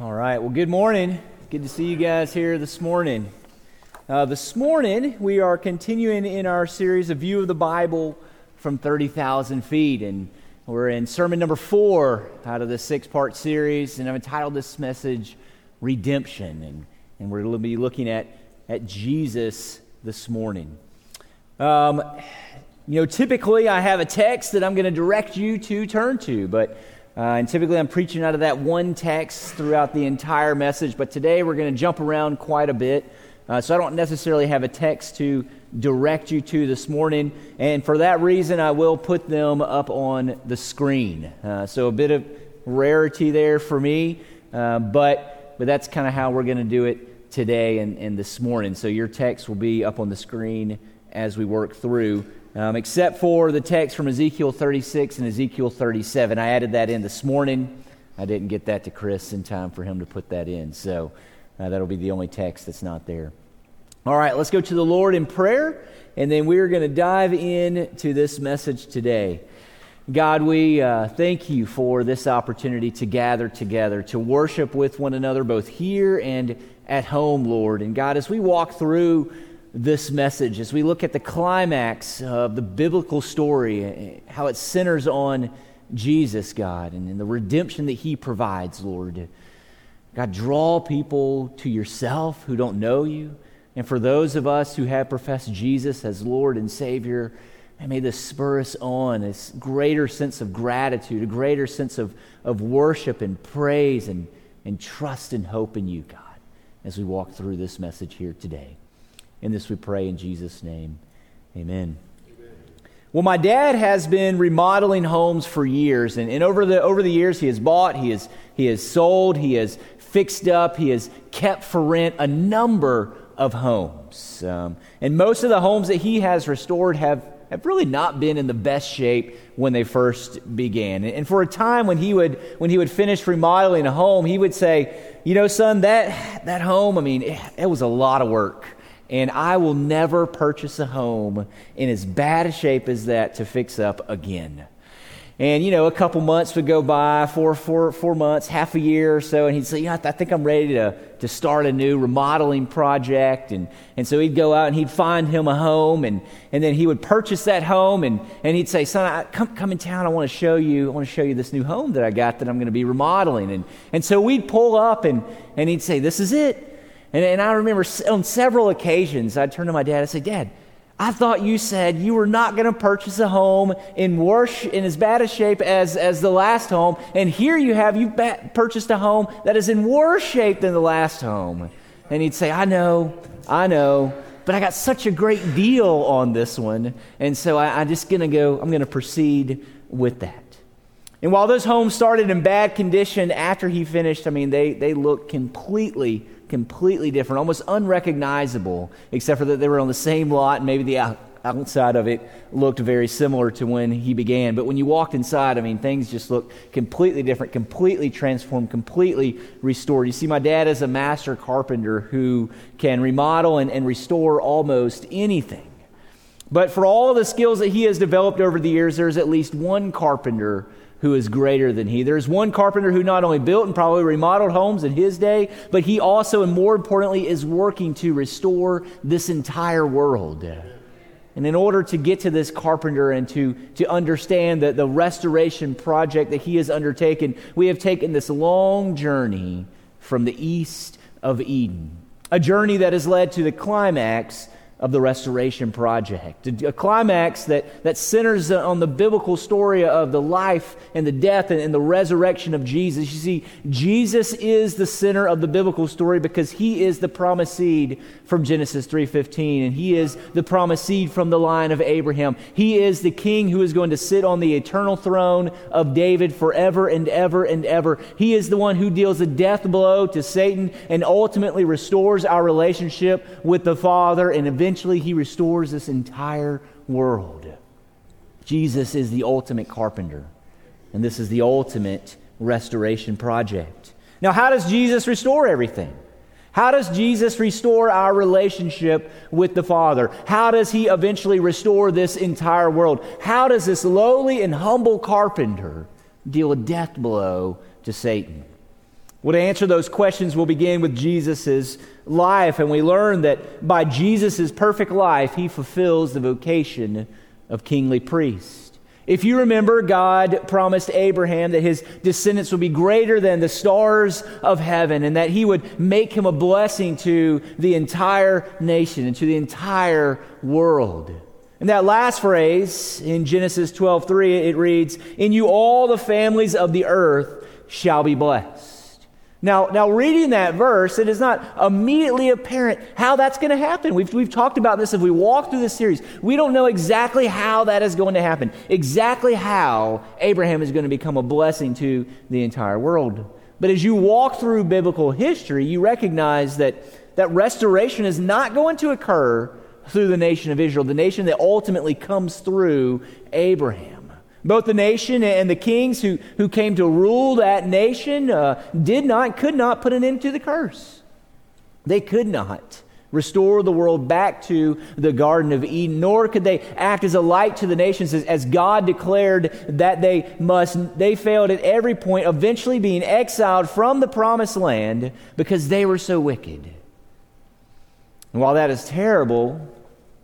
All right. Well, good morning. Good to see you guys here this morning. Uh, this morning, we are continuing in our series A View of the Bible from 30,000 feet. And we're in sermon number four out of the six part series. And I've entitled this message Redemption. And, and we're going to be looking at, at Jesus this morning. Um, you know, typically I have a text that I'm going to direct you to turn to, but uh, and typically I'm preaching out of that one text throughout the entire message, but today we're going to jump around quite a bit. Uh, so I don't necessarily have a text to direct you to this morning, and for that reason, I will put them up on the screen. Uh, so a bit of rarity there for me, uh, but but that's kind of how we're going to do it today and, and this morning. So your text will be up on the screen as we work through um, except for the text from Ezekiel 36 and Ezekiel 37. I added that in this morning. I didn't get that to Chris in time for him to put that in, so uh, that'll be the only text that's not there. All right, let's go to the Lord in prayer, and then we're going to dive in to this message today. God, we uh, thank you for this opportunity to gather together, to worship with one another, both here and at home, Lord. And God, as we walk through this message as we look at the climax of the biblical story, eh, how it centers on Jesus, God, and the redemption that He provides, Lord. God, draw people to yourself who don't know you. And for those of us who have professed Jesus as Lord and Savior, and may this spur us on, this greater sense of gratitude, a greater sense of, of worship and praise and, and trust and hope in you, God, as we walk through this message here today. In this we pray in Jesus' name. Amen. Well, my dad has been remodeling homes for years, and, and over, the, over the years, he has bought, he has, he has sold, he has fixed up, he has kept for rent a number of homes. Um, and most of the homes that he has restored have, have really not been in the best shape when they first began. And for a time when he would, when he would finish remodeling a home, he would say, You know, son, that, that home, I mean, it, it was a lot of work and I will never purchase a home in as bad a shape as that to fix up again. And, you know, a couple months would go by, four, four, four months, half a year or so, and he'd say, Yeah, I think I'm ready to, to start a new remodeling project. And, and so he'd go out and he'd find him a home, and, and then he would purchase that home, and, and he'd say, Son, I, come, come in town. I want to show you, I want to show you this new home that I got that I'm going to be remodeling. And, and so we'd pull up, and, and he'd say, This is it. And, and I remember on several occasions, I'd turn to my dad and say, Dad, I thought you said you were not going to purchase a home in worse, in as bad a shape as, as the last home. And here you have, you purchased a home that is in worse shape than the last home. And he'd say, I know, I know, but I got such a great deal on this one. And so I, I'm just going to go, I'm going to proceed with that. And while those homes started in bad condition after he finished, I mean, they, they looked completely completely different, almost unrecognizable, except for that they were on the same lot and maybe the outside of it looked very similar to when he began. But when you walked inside, I mean, things just looked completely different, completely transformed, completely restored. You see, my dad is a master carpenter who can remodel and, and restore almost anything. But for all the skills that he has developed over the years, there's at least one carpenter who is greater than he. There's one carpenter who not only built and probably remodeled homes in his day, but he also, and more importantly, is working to restore this entire world. And in order to get to this carpenter and to, to understand the, the restoration project that he has undertaken, we have taken this long journey from the east of Eden. A journey that has led to the climax of the restoration project. A climax that, that centers on the biblical story of the life and the death and, and, the resurrection of Jesus. You see, Jesus is the center of the biblical story because he is the promised seed from Genesis 3:15 and he is the promised seed from the line of Abraham. He is the king who is going to sit on the eternal throne of David forever and ever and ever. He is the one who deals a death blow to Satan and ultimately restores our relationship with the Father and eventually he restores this entire world. Jesus is the ultimate carpenter, and this is the ultimate restoration project. Now, how does Jesus restore everything? How does Jesus restore our relationship with the Father? How does he eventually restore this entire world? How does this lowly and humble carpenter deal a death blow to Satan? Well, to answer those questions, we'll begin with Jesus' life, and we learn that by Jesus' perfect life, he fulfills the vocation of kingly priest. If you remember, God promised Abraham that his descendants would be greater than the stars of heaven and that he would make him a blessing to the entire nation and to the entire world. And that last phrase in Genesis 12:3 it reads, "In you all the families of the earth shall be blessed." Now, now, reading that verse, it is not immediately apparent how that's going to happen. We've, we've talked about this as we walk through this series. We don't know exactly how that is going to happen, exactly how Abraham is going to become a blessing to the entire world. But as you walk through biblical history, you recognize that, that restoration is not going to occur through the nation of Israel, the nation that ultimately comes through Abraham. Both the nation and the kings who, who came to rule that nation uh, did not, could not put an end to the curse. They could not restore the world back to the Garden of Eden, nor could they act as a light to the nations as, as, God declared that they must. They failed at every point, eventually being exiled from the promised land because they were so wicked. And while that is terrible,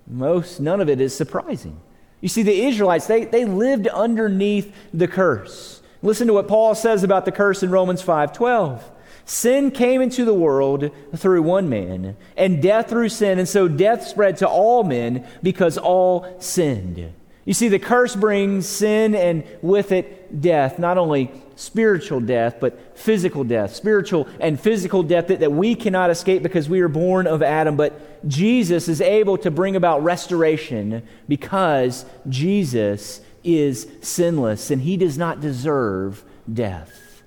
most none of it is surprising. You see, the Israelites, they, they lived underneath the curse. Listen to what Paul says about the curse in Romans 5:12. Sin came into the world through one man, and death through sin, and so death spread to all men because all sinned. You see, the curse brings sin and with it death, not only spiritual death, but physical death, spiritual and physical death that, that we cannot escape because we are born of Adam. But Jesus is able to bring about restoration because Jesus is sinless and he does not deserve death.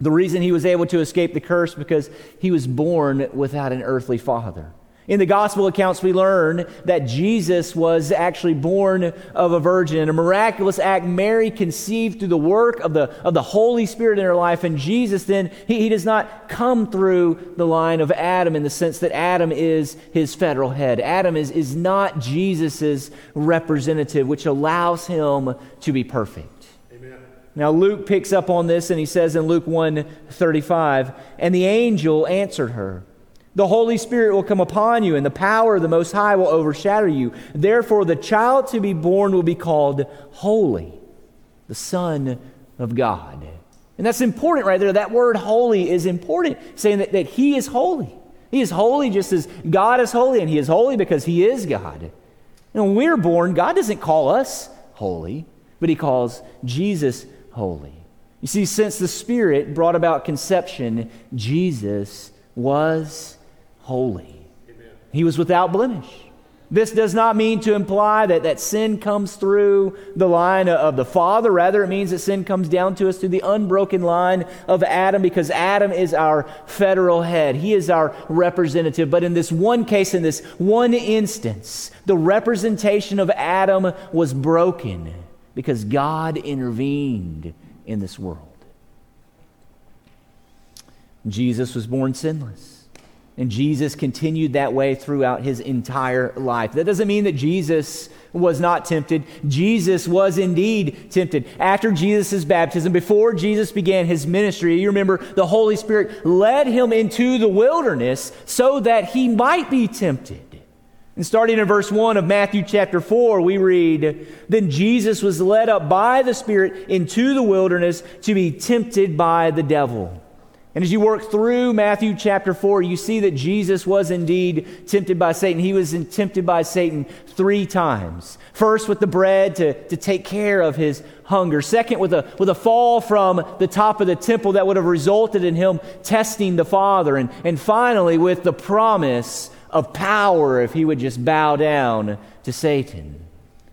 The reason he was able to escape the curse because he was born without an earthly father. In the gospel accounts, we learn that Jesus was actually born of a virgin. In a miraculous act, Mary conceived through the work of the, of the Holy Spirit in her life. And Jesus then, he, he does not come through the line of Adam in the sense that Adam is his federal head. Adam is, is not Jesus' representative, which allows him to be perfect. Now Luke picks up on this and he says in Luke 1:35, and the angel answered her. The Holy Spirit will come upon you, and the power of the Most High will overshadow you. Therefore, the child to be born will be called Holy, the Son of God. And that's important right there. That word holy is important, saying that, that He is holy. He is holy just as God is holy, and He is holy because He is God. And when we're born, God doesn't call us holy, but He calls Jesus holy. You see, since the Spirit brought about conception, Jesus was holy. Amen. He was without blemish. This does not mean to imply that, that sin comes through the line of the Father. Rather, it means that sin comes down to us through the unbroken line of Adam because Adam is our federal head. He is our representative. But in this one case, in this one instance, the representation of Adam was broken because God intervened in this world. Jesus was born sinless. And Jesus continued that way throughout his entire life. That doesn't mean that Jesus was not tempted. Jesus was indeed tempted. After Jesus' baptism, before Jesus began his ministry, you remember the Holy Spirit led him into the wilderness so that he might be tempted. And starting in verse 1 of Matthew chapter 4, we read Then Jesus was led up by the Spirit into the wilderness to be tempted by the devil. And as you work through Matthew chapter 4, you see that Jesus was indeed tempted by Satan. He was tempted by Satan three times. First, with the bread to, to take care of his hunger. Second, with a, with a fall from the top of the temple that would have resulted in him testing the Father. And, and finally, with the promise of power if he would just bow down to Satan.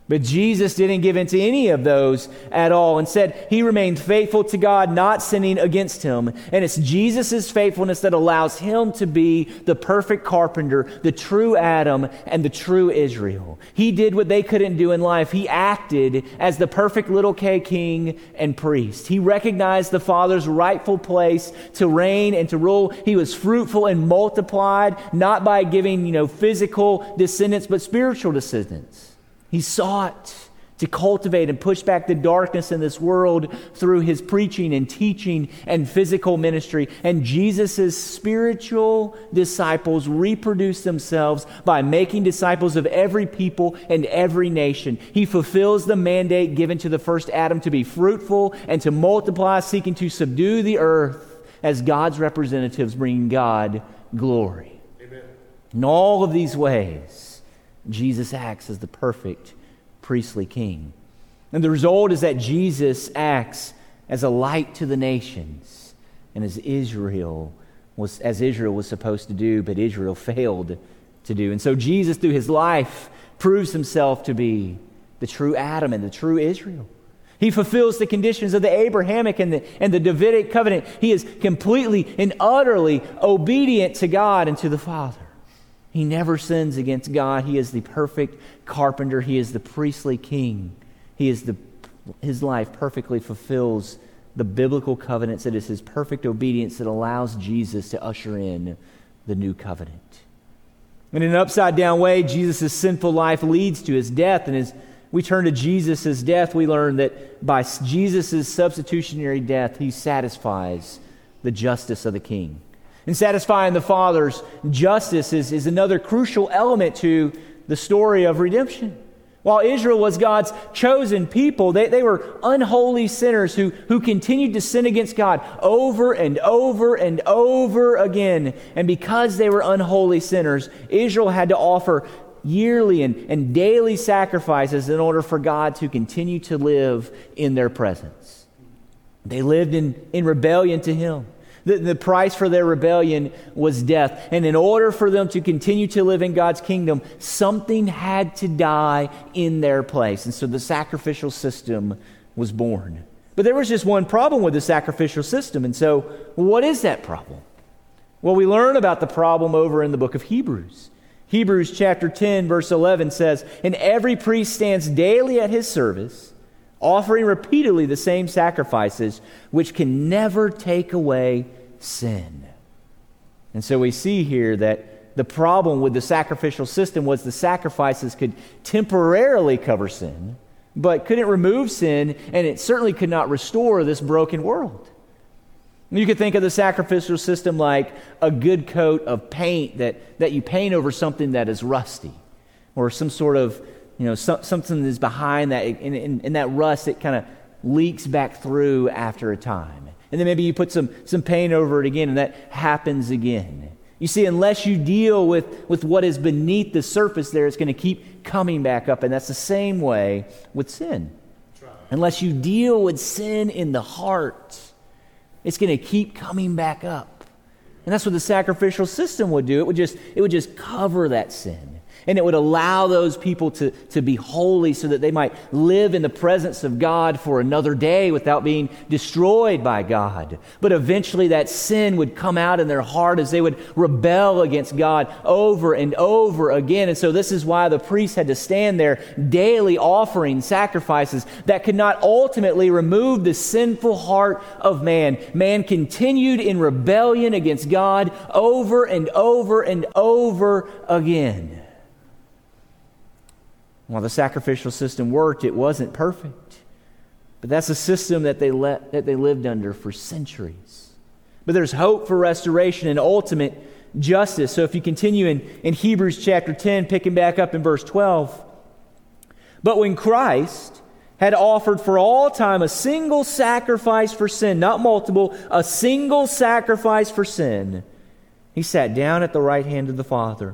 But Jesus didn't give in to any of those at all. Instead, he remained faithful to God, not sinning against him. And it's Jesus' faithfulness that allows him to be the perfect carpenter, the true Adam, and the true Israel. He did what they couldn't do in life. He acted as the perfect little K king and priest. He recognized the Father's rightful place to reign and to rule. He was fruitful and multiplied, not by giving, you know, physical descendants, but spiritual descendants. He sought to cultivate and push back the darkness in this world through his preaching and teaching and physical ministry. And Jesus' spiritual disciples reproduce themselves by making disciples of every people and every nation. He fulfills the mandate given to the first Adam to be fruitful and to multiply, seeking to subdue the earth as God's representatives, bringing God glory. Amen. In all of these ways, Jesus acts as the perfect priestly king. And the result is that Jesus acts as a light to the nations and as Israel was as Israel was supposed to do, but Israel failed to do. And so Jesus through his life proves himself to be the true Adam and the true Israel. He fulfills the conditions of the Abrahamic and the, and the Davidic covenant. He is completely and utterly obedient to God and to the Father. He never sins against God. He is the perfect carpenter. He is the priestly king. He is the, his life perfectly fulfills the biblical covenants. It is his perfect obedience that allows Jesus to usher in the new covenant. And in an upside down way, Jesus' sinful life leads to his death. And as we turn to Jesus' death, we learn that by Jesus' substitutionary death, he satisfies the justice of the king. And satisfying the Father's justice is, is another crucial element to the story of redemption. While Israel was God's chosen people, they, they were unholy sinners who, who continued to sin against God over and over and over again. And because they were unholy sinners, Israel had to offer yearly and, and daily sacrifices in order for God to continue to live in their presence. They lived in, in rebellion to Him. The, the price for their rebellion was death. And in order for them to continue to live in God's kingdom, something had to die in their place. And so the sacrificial system was born. But there was just one problem with the sacrificial system. And so, what is that problem? Well, we learn about the problem over in the book of Hebrews. Hebrews chapter 10, verse 11 says, And every priest stands daily at his service offering repeatedly the same sacrifices, which can never take away sin. And so we see here that the problem with the sacrificial system was the sacrifices could temporarily cover sin, but couldn't remove sin, and it certainly could not restore this broken world. You could think of the sacrificial system like a good coat of paint that, that you paint over something that is rusty, or some sort of you know, so, something that's behind that, and, and, and that rust, it kind of leaks back through after a time. And then maybe you put some, some paint over it again, and that happens again. You see, unless you deal with, with what is beneath the surface there, it's going to keep coming back up. And that's the same way with sin. Unless you deal with sin in the heart, it's going to keep coming back up. And that's what the sacrificial system would do. It would just, it would just cover that sin and it would allow those people to, to be holy so that they might live in the presence of God for another day without being destroyed by God. But eventually that sin would come out in their heart as they would rebel against God over and over again. And so this is why the priests had to stand there daily offering sacrifices that could not ultimately remove the sinful heart of man. Man continued in rebellion against God over and over and over again. While the sacrificial system worked, it wasn't perfect. But that's a system that they, let, that they lived under for centuries. But there's hope for restoration and ultimate justice. So if you continue in, in Hebrews chapter 10, picking back up in verse 12. But when Christ had offered for all time a single sacrifice for sin, not multiple, a single sacrifice for sin, he sat down at the right hand of the Father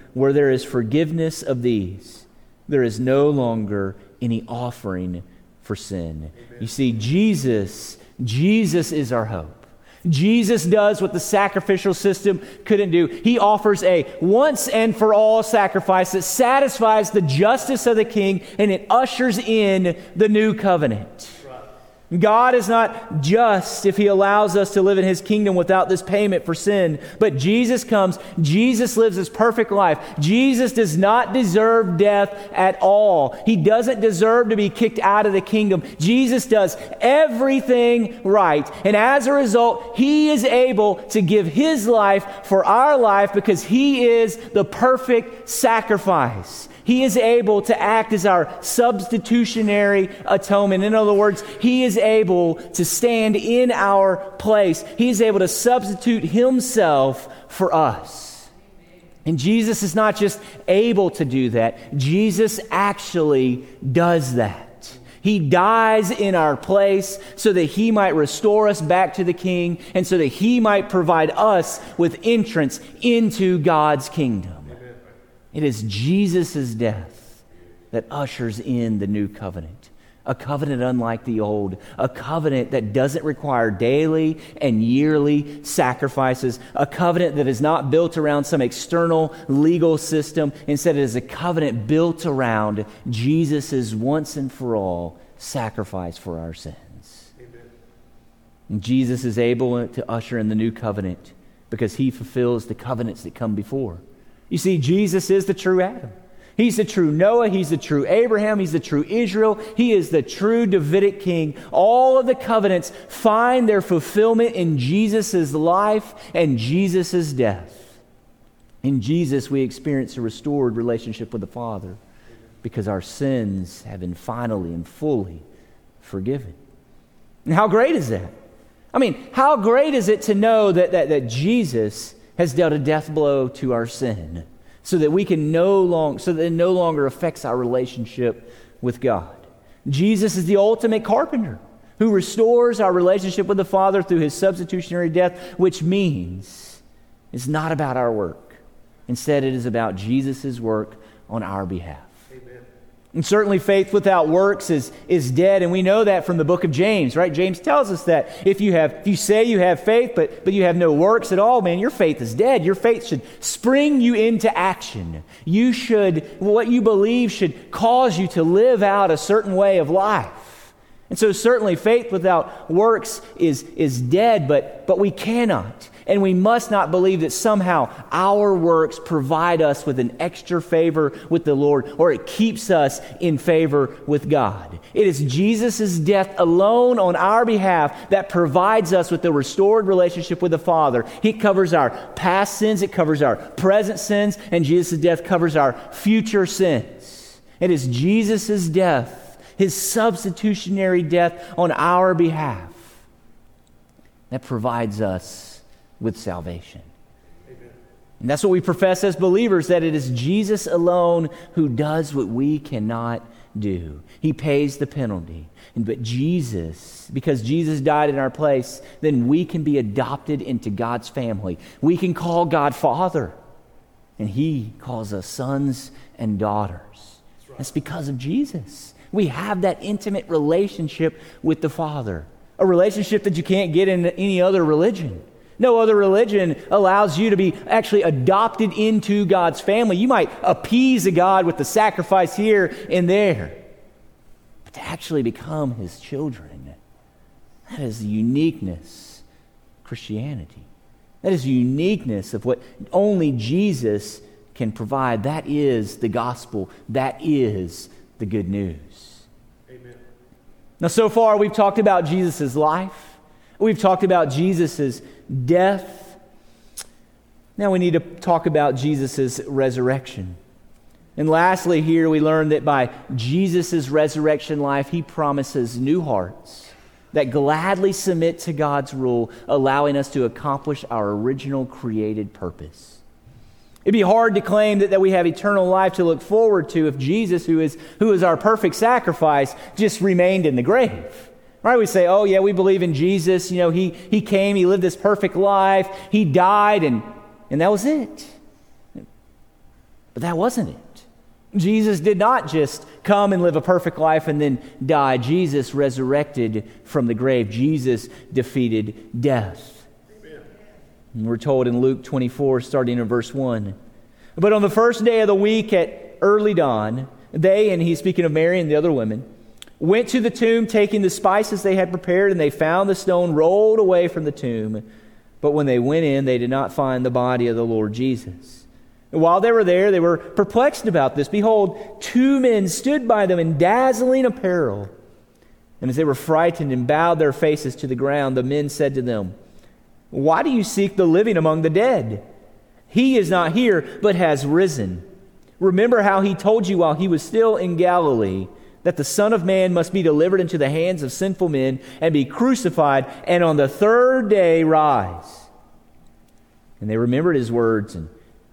Where there is forgiveness of these, there is no longer any offering for sin. You see, Jesus, Jesus is our hope. Jesus does what the sacrificial system couldn't do. He offers a once and for all sacrifice that satisfies the justice of the king and it ushers in the new covenant. God is not just if He allows us to live in His kingdom without this payment for sin, but Jesus comes, Jesus lives His perfect life. Jesus does not deserve death at all. He doesn't deserve to be kicked out of the kingdom. Jesus does everything right. And as a result, He is able to give His life for our life because He is the perfect sacrifice. He is able to act as our substitutionary atonement. In other words, He is able to stand in our place. He is able to substitute Himself for us. And Jesus is not just able to do that, Jesus actually does that. He dies in our place so that he might restore us back to the king and so that he might provide us with entrance into God's kingdom. It is Jesus' death that ushers in the new covenant. A covenant unlike the old, a covenant that doesn't require daily and yearly sacrifices, a covenant that is not built around some external legal system. Instead, it is a covenant built around Jesus' once and for all sacrifice for our sins. And Jesus is able to usher in the new covenant because he fulfills the covenants that come before. You see, Jesus is the true Adam. He's the true Noah. He's the true Abraham. He's the true Israel. He is the true Davidic king. All of the covenants find their fulfillment in Jesus' life and Jesus' death. In Jesus, we experience a restored relationship with the Father because our sins have been finally and fully forgiven. And how great is that? I mean, how great is it to know that, that, that Jesus has dealt a death blow to our sin so that we can no longer so that it no longer affects our relationship with God. Jesus is the ultimate carpenter who restores our relationship with the Father through his substitutionary death, which means it's not about our work. Instead, it is about Jesus' work on our behalf. And certainly, faith without works is, is dead. And we know that from the book of James, right? James tells us that if you, have, if you say you have faith, but, but you have no works at all, man, your faith is dead. Your faith should spring you into action. You should, what you believe should cause you to live out a certain way of life. And so, certainly, faith without works is, is dead, but, but we cannot and we must not believe that somehow our works provide us with an extra favor with the Lord or it keeps us in favor with God. It is Jesus' death alone on our behalf that provides us with the restored relationship with the Father. He covers our past sins, it covers our present sins, and Jesus' death covers our future sins. It is Jesus' death, his substitutionary death on our behalf, that provides us with salvation. And that's what we profess as believers that it is Jesus alone who does what we cannot do. He pays the penalty. And, But Jesus, because Jesus died in our place, then we can be adopted into God's family. We can call God Father, and He calls us sons and daughters. That's, right. That's because of Jesus. We have that intimate relationship with the Father, a relationship that you can't get in any other religion. No other religion allows you to be actually adopted into God's family. You might appease a God with the sacrifice here and there, but to actually become his children, that is the uniqueness of Christianity. That is the uniqueness of what only Jesus can provide. That is the gospel. That is the good news. Amen. Now, so far, we've talked about Jesus' life. We've talked about Jesus' death. Now we need to talk about Jesus' resurrection. And lastly, here we learn that by Jesus' resurrection life, he promises new hearts that gladly submit to God's rule, allowing us to accomplish our original created purpose. It'd be hard to claim that, that we have eternal life to look forward to if Jesus, who is, who is our perfect sacrifice, just remained in the grave. Right? We say, oh, yeah, we believe in Jesus. You know, he, he came, he lived this perfect life, he died, and, and that was it. But that wasn't it. Jesus did not just come and live a perfect life and then die. Jesus resurrected from the grave. Jesus defeated death. We're told in Luke 24, starting in verse 1. But on the first day of the week at early dawn, they, and he's speaking of Mary and the other women, went to the tomb taking the spices they had prepared, and they found the stone rolled away from the tomb. But when they went in, they did not find the body of the Lord Jesus. And while they were there, they were perplexed about this. Behold, two men stood by them in dazzling apparel. And as they were frightened and bowed their faces to the ground, the men said to them, Why do you seek the living among the dead? He is not here, but has risen. Remember how he told you while he was still in Galilee that the Son of Man must be delivered into the hands of sinful men and be crucified, and on the third day rise. And they remembered his words, and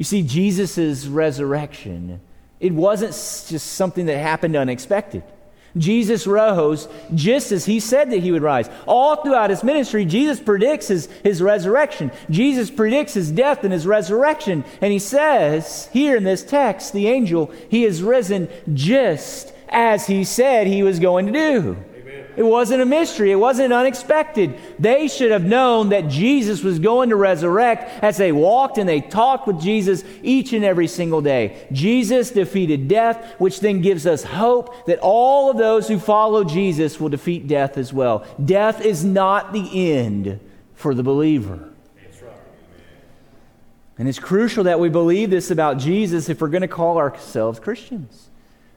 You see, Jesus' resurrection, it wasn't just something that happened unexpected. Jesus rose just as he said that he would rise. All throughout his ministry, Jesus predicts his, his resurrection. Jesus predicts his death and his resurrection. And he says here in this text, the angel, he is risen just as he said he was going to do. It wasn't a mystery. It wasn't unexpected. They should have known that Jesus was going to resurrect as they walked and they talked with Jesus each and every single day. Jesus defeated death, which then gives us hope that all of those who follow Jesus will defeat death as well. Death is not the end for the believer. And it's crucial that we believe this about Jesus if we're going to call ourselves Christians.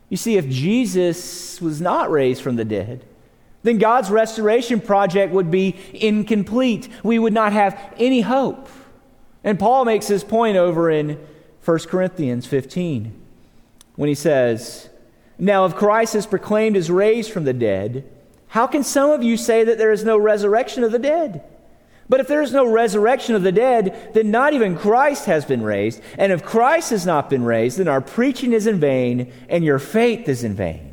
You see, if Jesus was not raised from the dead, then God's restoration project would be incomplete. We would not have any hope. And Paul makes this point over in 1 Corinthians 15 when he says, Now, if Christ is proclaimed as raised from the dead, how can some of you say that there is no resurrection of the dead? But if there is no resurrection of the dead, then not even Christ has been raised. And if Christ has not been raised, then our preaching is in vain and your faith is in vain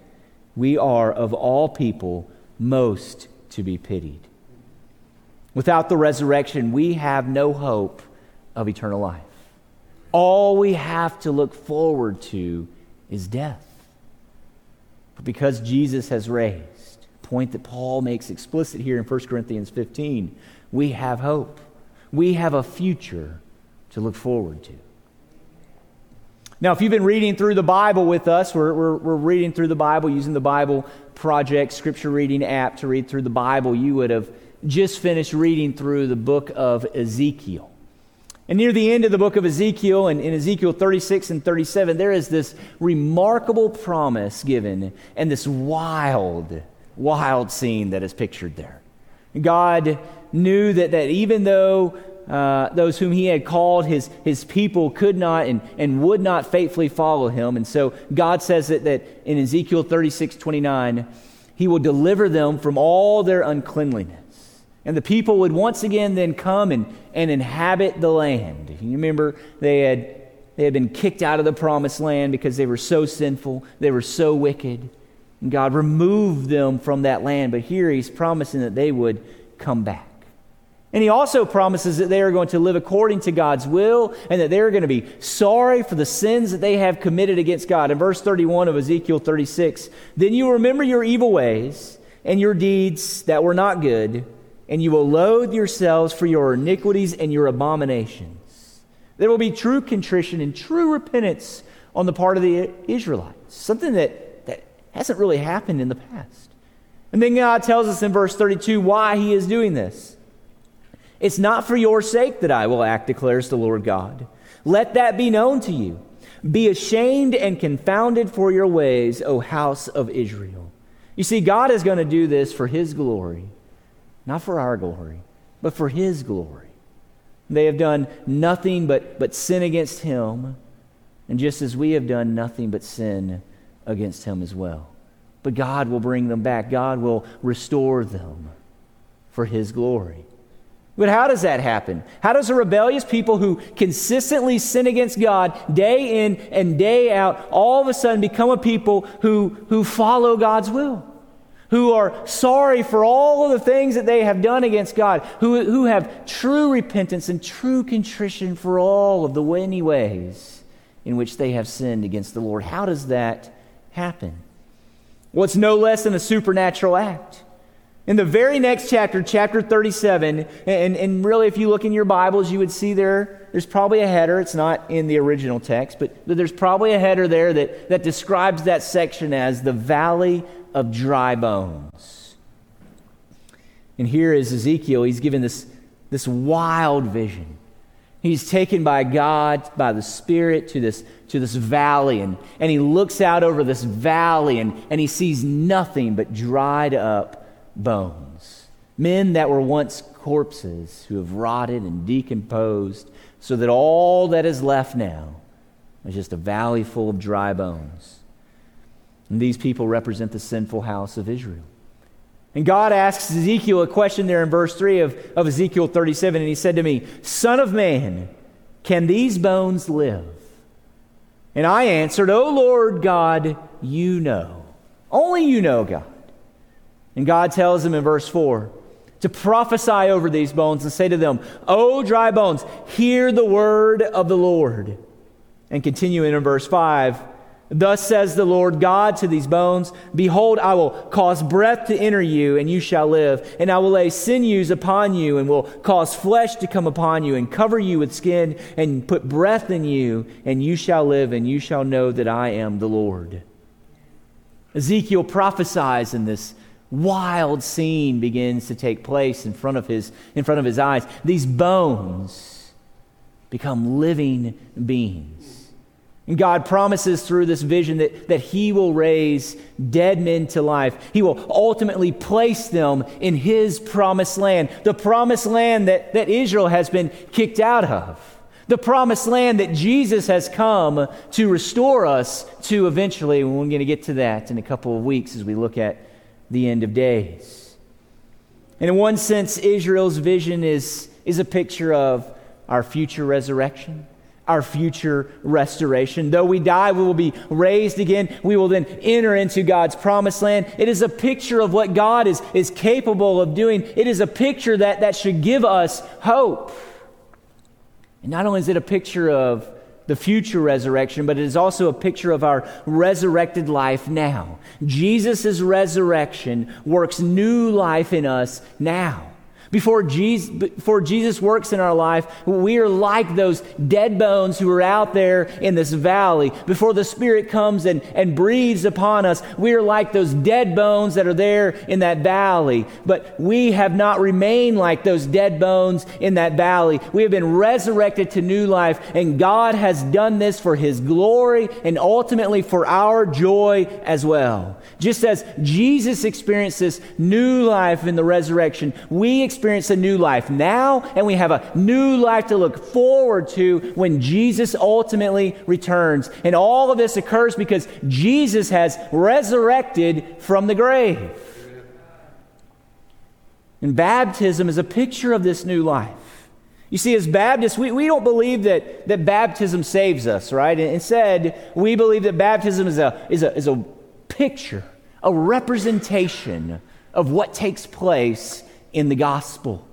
we are of all people most to be pitied. Without the resurrection, we have no hope of eternal life. All we have to look forward to is death. But because Jesus has raised, point that Paul makes explicit here in 1 Corinthians 15, we have hope. We have a future to look forward to. Now, if you've been reading through the Bible with us, we're, we're, we're, reading through the Bible using the Bible Project scripture reading app to read through the Bible, you would have just finished reading through the book of Ezekiel. And near the end of the book of Ezekiel, and in Ezekiel 36 and 37, there is this remarkable promise given and this wild, wild scene that is pictured there. God knew that, that even though uh, those whom he had called his, his people could not and, and would not faithfully follow him. And so God says that, that in Ezekiel 36 29, he will deliver them from all their uncleanliness. And the people would once again then come and, and inhabit the land. You remember they had, they had been kicked out of the promised land because they were so sinful, they were so wicked. And God removed them from that land. But here he's promising that they would come back. And he also promises that they are going to live according to God's will and that they are going to be sorry for the sins that they have committed against God. In verse 31 of Ezekiel 36, then you remember your evil ways and your deeds that were not good, and you will loathe yourselves for your iniquities and your abominations. There will be true contrition and true repentance on the part of the Israelites, something that, that hasn't really happened in the past. And then God tells us in verse 32 why he is doing this. It's not for your sake that I will act, declares the Lord God. Let that be known to you. Be ashamed and confounded for your ways, O house of Israel. You see, God is going to do this for his glory not for our glory, but for His glory. They have done nothing but, but sin against Him, and just as we have done nothing but sin against Him as well. But God will bring them back, God will restore them for His glory. But how does that happen? How does a rebellious people who consistently sin against God day in and day out all of a sudden become a people who, who follow God's will? Who are sorry for all of the things that they have done against God, who, who have true repentance and true contrition for all of the many ways in which they have sinned against the Lord. How does that happen? Well, it's no less than a supernatural act. In the very next chapter, chapter 37, and, and really, if you look in your Bibles, you would see there, there's probably a header. It's not in the original text, but there's probably a header there that, that describes that section as the valley of dry bones. And here is Ezekiel. He's given this, this wild vision. He's taken by God, by the Spirit, to this, to this valley, and, and he looks out over this valley, and, and he sees nothing but dried up bones. Men that were once corpses who have rotted and decomposed, so that all that is left now is just a valley full of dry bones. And these people represent the sinful house of Israel. And God asks Ezekiel a question there in verse 3 of, of Ezekiel 37, and he said to me, Son of man, can these bones live? And I answered, O Lord God, you know. Only you know, God. And God tells him in verse 4 to prophesy over these bones and say to them, O dry bones, hear the word of the Lord. And continuing in verse 5, Thus says the Lord God to these bones Behold, I will cause breath to enter you, and you shall live. And I will lay sinews upon you, and will cause flesh to come upon you, and cover you with skin, and put breath in you, and you shall live, and you shall know that I am the Lord. Ezekiel prophesies in this wild scene begins to take place in front of his, in front of his eyes. These bones become living beings. And God promises through this vision that, that He will raise dead men to life. He will ultimately place them in His promised land, the promised land that, that Israel has been kicked out of, the promised land that Jesus has come to restore us to eventually. And we're going to get to that in a couple of weeks as we look at the end of days. And in one sense, Israel's vision is, is a picture of our future resurrection, our future restoration. Though we die, we will be raised again. We will then enter into God's promised land. It is a picture of what God is, is capable of doing. It is a picture that, that should give us hope. And not only is it a picture of the future resurrection, but it is also a picture of our resurrected life now. Jesus' resurrection works new life in us now. Before Jesus, before Jesus works in our life, we are like those dead bones who are out there in this valley. Before the Spirit comes and, and breathes upon us, we are like those dead bones that are there in that valley. But we have not remained like those dead bones in that valley. We have been resurrected to new life, and God has done this for His glory and ultimately for our joy as well. Just as Jesus experienced this new life in the resurrection, we experience a new life now, and we have a new life to look forward to when Jesus ultimately returns. And all of this occurs because Jesus has resurrected from the grave. And baptism is a picture of this new life. You see, as Baptists, we, we don't believe that, that baptism saves us, right? Instead, we believe that baptism is a, is, a, is a picture, a representation of what takes place in the gospel.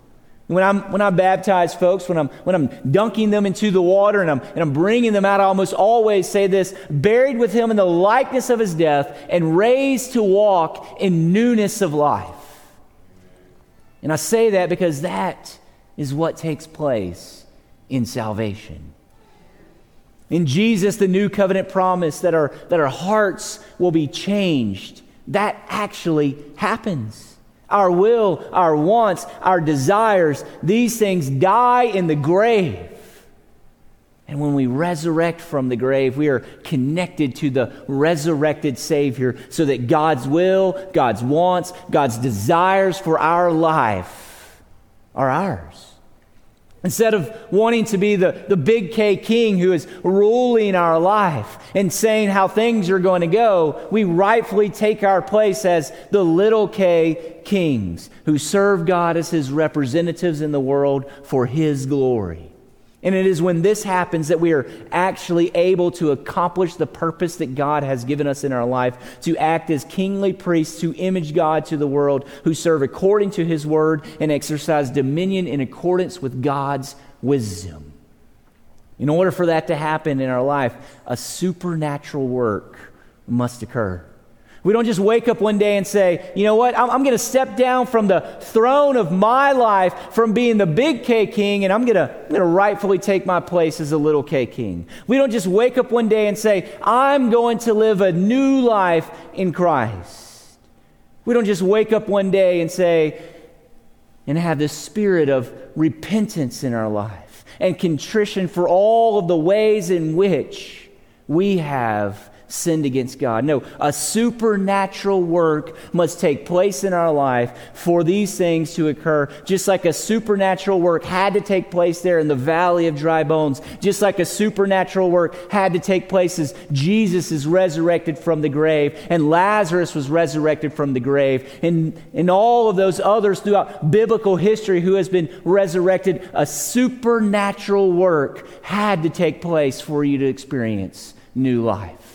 When I'm, when I baptize folks, when I'm, when I'm dunking them into the water and I'm, and I'm bringing them out, I almost always say this buried with him in the likeness of his death and raised to walk in newness of life. And I say that because that is what takes place in salvation. In Jesus, the new covenant promise that our, that our hearts will be changed, that actually happens. Our will, our wants, our desires, these things die in the grave. And when we resurrect from the grave, we are connected to the resurrected Savior so that God's will, God's wants, God's desires for our life are ours. Instead of wanting to be the, the big K king who is ruling our life and saying how things are going to go, we rightfully take our place as the little K kings who serve God as his representatives in the world for his glory. And it is when this happens that we are actually able to accomplish the purpose that God has given us in our life to act as kingly priests who image God to the world, who serve according to his word and exercise dominion in accordance with God's wisdom. In order for that to happen in our life, a supernatural work must occur. We don't just wake up one day and say, you know what, I'm, I'm going to step down from the throne of my life, from being the big K king, and I'm going to I'm going to rightfully take my place as a little K king. We don't just wake up one day and say, I'm going to live a new life in Christ. We don't just wake up one day and say, and have this spirit of repentance in our life and contrition for all of the ways in which we have sinned against God. No, a supernatural work must take place in our life for these things to occur, just like a supernatural work had to take place there in the valley of dry bones, just like a supernatural work had to take place as Jesus is resurrected from the grave and Lazarus was resurrected from the grave, and, and all of those others throughout biblical history who has been resurrected, a supernatural work had to take place for you to experience new life.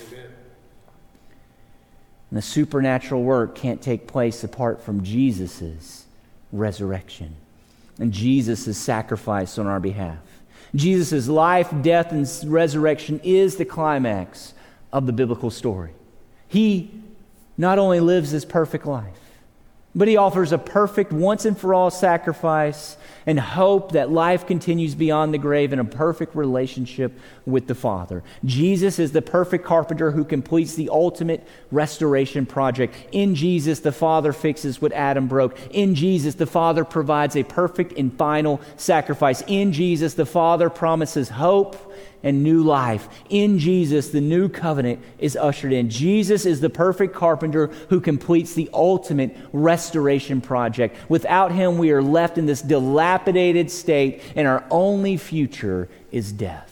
And the supernatural work can't take place apart from Jesus' resurrection and Jesus' sacrifice on our behalf. Jesus' life, death, and resurrection is the climax of the biblical story. He not only lives this perfect life, but he offers a perfect, once and for all sacrifice and hope that life continues beyond the grave in a perfect relationship with the Father. Jesus is the perfect carpenter who completes the ultimate restoration project. In Jesus, the Father fixes what Adam broke. In Jesus, the Father provides a perfect and final sacrifice. In Jesus, the Father promises hope and new life. In Jesus, the new covenant is ushered in. Jesus is the perfect carpenter who completes the ultimate restoration project. Without him, we are left in this dilapidated state, and our only future is death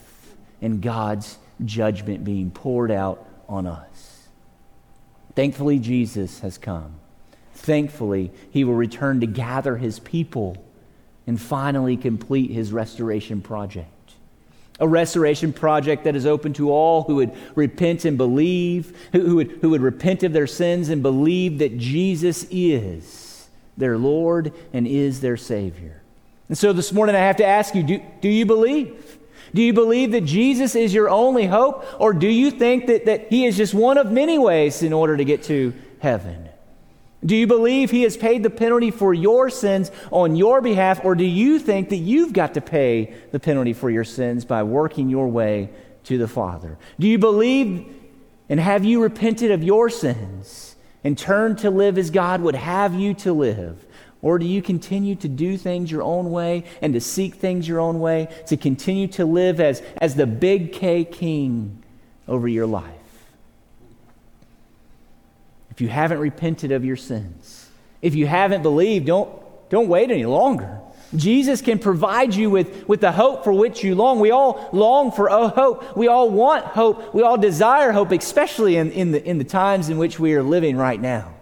and God's judgment being poured out on us. Thankfully, Jesus has come. Thankfully, he will return to gather his people and finally complete his restoration project a restoration project that is open to all who would repent and believe, who, who, would, who would repent of their sins and believe that Jesus is their Lord and is their Savior. And so this morning I have to ask you do, do you believe? Do you believe that Jesus is your only hope? Or do you think that, that He is just one of many ways in order to get to heaven? Do you believe he has paid the penalty for your sins on your behalf, or do you think that you've got to pay the penalty for your sins by working your way to the Father? Do you believe and have you repented of your sins and turned to live as God would have you to live? Or do you continue to do things your own way and to seek things your own way, to continue to live as, as the big K king over your life? If you haven't repented of your sins, if you haven't believed, don't, don't wait any longer. Jesus can provide you with, with the hope for which you long. We all long for a hope. We all want hope. We all desire hope, especially in, in, the, in the times in which we are living right now.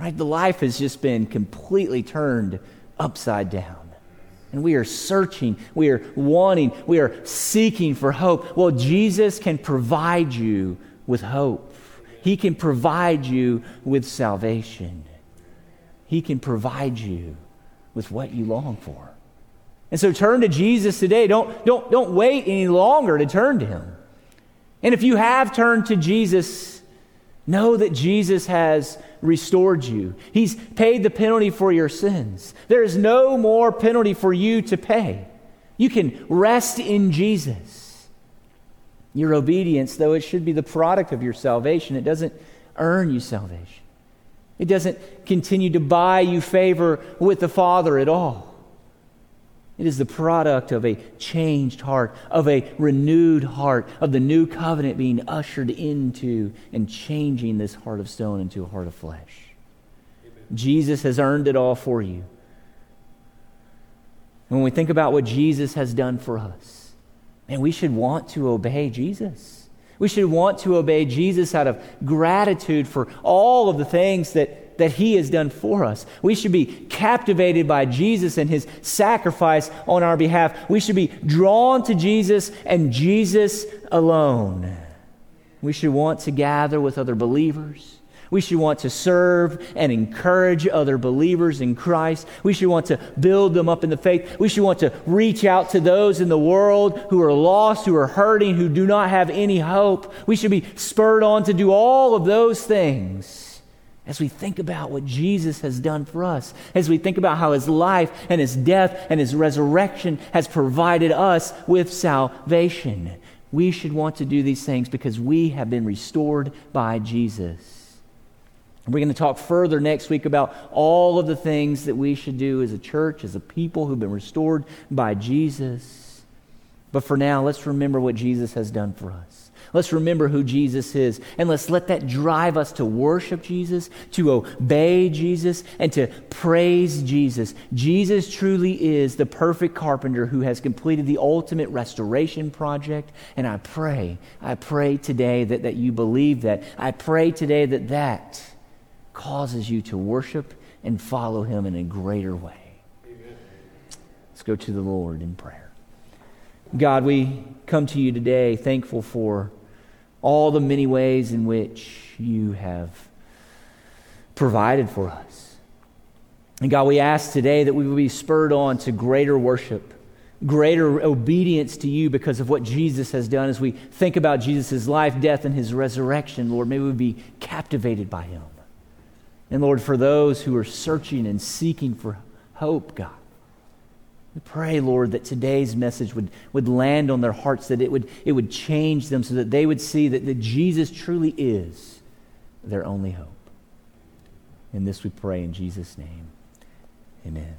Right? The life has just been completely turned upside down. And we are searching, we are wanting, we are seeking for hope. Well, Jesus can provide you with hope. He can provide you with salvation. He can provide you with what you long for. And so turn to Jesus today. Don't, don't, don't wait any longer to turn to Him. And if you have turned to Jesus, know that Jesus has restored you. He's paid the penalty for your sins. There is no more penalty for you to pay. You can rest in Jesus. Your obedience, though it should be the product of your salvation, it doesn't earn you salvation. It doesn't continue to buy you favor with the Father at all. It is the product of a changed heart, of a renewed heart, of the new covenant being ushered into and changing this heart of stone into a heart of flesh. Amen. Jesus has earned it all for you. And when we think about what Jesus has done for us, man, we should want to obey Jesus. We should want to obey Jesus out of gratitude for all of the things that that He has done for us. We should be captivated by Jesus and His sacrifice on our behalf. We should be drawn to Jesus and Jesus alone. We should want to gather with other believers. We should want to serve and encourage other believers in Christ. We should want to build them up in the faith. We should want to reach out to those in the world who are lost, who are hurting, who do not have any hope. We should be spurred on to do all of those things as we think about what Jesus has done for us, as we think about how his life and his death and his resurrection has provided us with salvation. We should want to do these things because we have been restored by Jesus. We're going to talk further next week about all of the things that we should do as a church, as a people who've been restored by Jesus. But for now, let's remember what Jesus has done for us. Let's remember who Jesus is. And let's let that drive us to worship Jesus, to obey Jesus, and to praise Jesus. Jesus truly is the perfect carpenter who has completed the ultimate restoration project. And I pray, I pray today that, that you believe that. I pray today that that causes you to worship and follow him in a greater way. Amen. Let's go to the Lord in prayer. God, we come to you today thankful for all the many ways in which you have provided for us. And God, we ask today that we will be spurred on to greater worship, greater obedience to you because of what Jesus has done. As we think about Jesus' life, death, and his resurrection, Lord, may we be captivated by him. And Lord, for those who are searching and seeking for hope, God, we pray, Lord, that today's message would, would land on their hearts, that it would, it would change them so that they would see that, that Jesus truly is their only hope. In this we pray in Jesus' name. Amen.